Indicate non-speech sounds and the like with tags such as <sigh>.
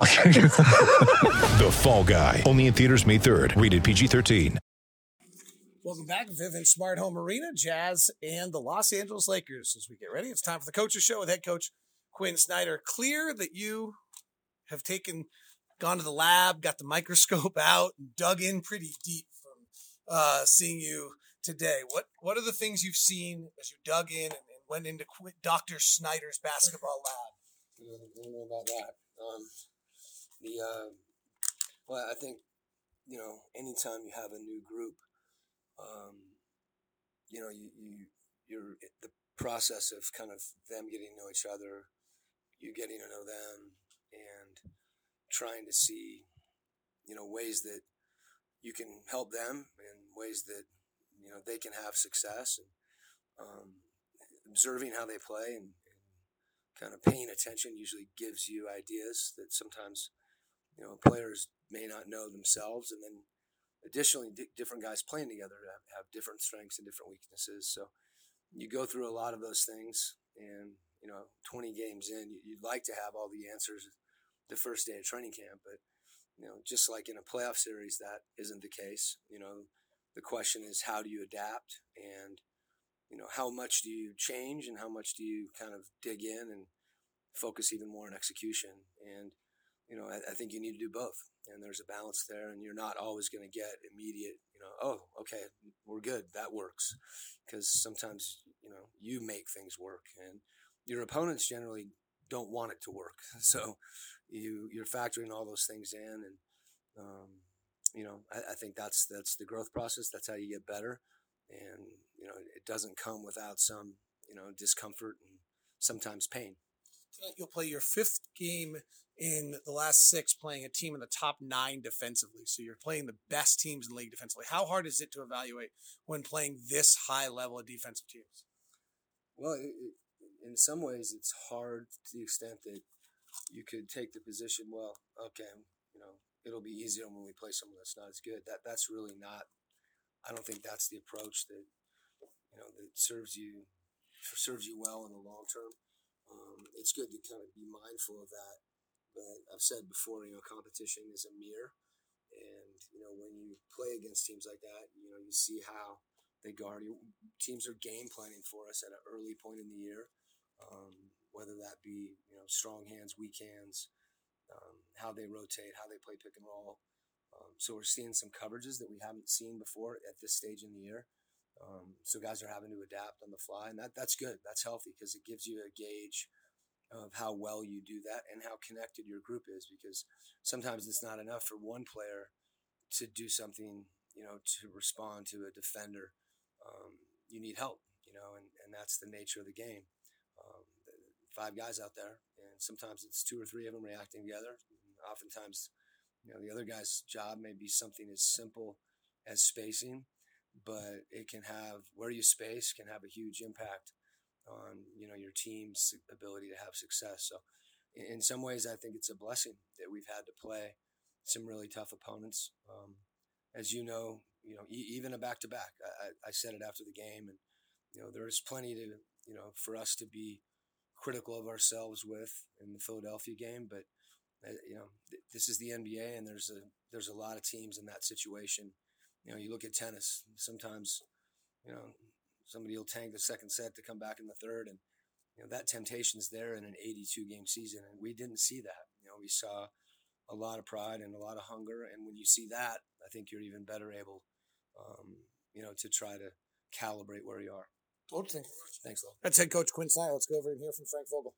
<laughs> The Fall Guy. Only in theaters May 3rd. Rated PG-13. Welcome back, Vivint Smart Home Arena, Jazz, and the Los Angeles Lakers. As we get ready, it's time for the Coaches Show with head coach Quin Snyder. Clear that you have taken, gone to the lab, got the microscope <laughs> out, and dug in pretty deep from uh, seeing you today. What What are the things you've seen as you dug in and, and went into Qu- Dr. Snyder's basketball lab? I don't know about that. Um, the uh, well, I think you know, anytime you have a new group, um, you know, you, you you're the process of kind of them getting to know each other, you getting to know them, and trying to see, you know, ways that you can help them and ways that you know they can have success and um, observing how they play and, and kind of paying attention usually gives you ideas that sometimes you know players may not know themselves and then additionally di- different guys playing together have, have different strengths and different weaknesses. So you go through a lot of those things and you know 20 games in you- you'd like to have all the answers the first day of training camp but you know just like in a playoff series that isn't the case. You know the question is how do you adapt? And you know how much do you change and how much do you kind of dig in and focus even more on execution? And you know I, I think you need to do both and there's a balance there and you're not always going to get immediate you know oh okay we're good that works because sometimes you know you make things work and your opponents generally don't want it to work. <laughs> So you you're factoring all those things in and um, you know I, I think that's that's the growth process that's how you get better and you know it doesn't come without some you know discomfort and sometimes pain Tonight you'll play your fifth game in the last six, playing a team in the top nine defensively. So you're playing the best teams in the league defensively. How hard is it to evaluate when playing this high level of defensive teams? Well, it, in some ways, it's hard to the extent that you could take the position. Well, okay, you know, it'll be easier when we play someone that's not as good. That that's really not. I don't think that's the approach that you know that serves you serves you well in the long term. Um, it's good to kind of be mindful of that. But I've said before, you know, competition is a mirror, and you know when you play against teams like that, you know you see how they guard you. Teams are game planning for us at an early point in the year, um, whether that be you know strong hands, weak hands, um, how they rotate, how they play pick and roll. Um, so we're seeing some coverages that we haven't seen before at this stage in the year. Um, so guys are having to adapt on the fly, and that that's good. That's healthy because it gives you a gauge of how well you do that and how connected your group is. Because sometimes it's not enough for one player to do something, you know, to respond to a defender. Um, you need help, you know, and, and that's the nature of the game. Um, five guys out there, and sometimes it's two or three of them reacting together. And oftentimes, you know, the other guy's job may be something as simple as spacing, but it can have where you space can have a huge impact on you know your team's ability to have success. So, in, some ways, I think it's a blessing that we've had to play some really tough opponents. Um, as you know, you know e- even a back to back. I said it after the game, and you know there's plenty to you know for us to be critical of ourselves with in the Philadelphia game, but uh, you know th- this is the NBA, and there's a there's a lot of teams in that situation. You know, you look at tennis. Sometimes, you know, somebody will tank the second set to come back in the third, and you know that temptation's there in an 82 game season, and we didn't see that. You know, we saw a lot of pride and a lot of hunger, and when you see that, I think you're even better able, um, you know, to try to calibrate where you are. You. Thanks, Lowell. That's head coach Quin Snyder. Let's go over and hear from Frank Vogel.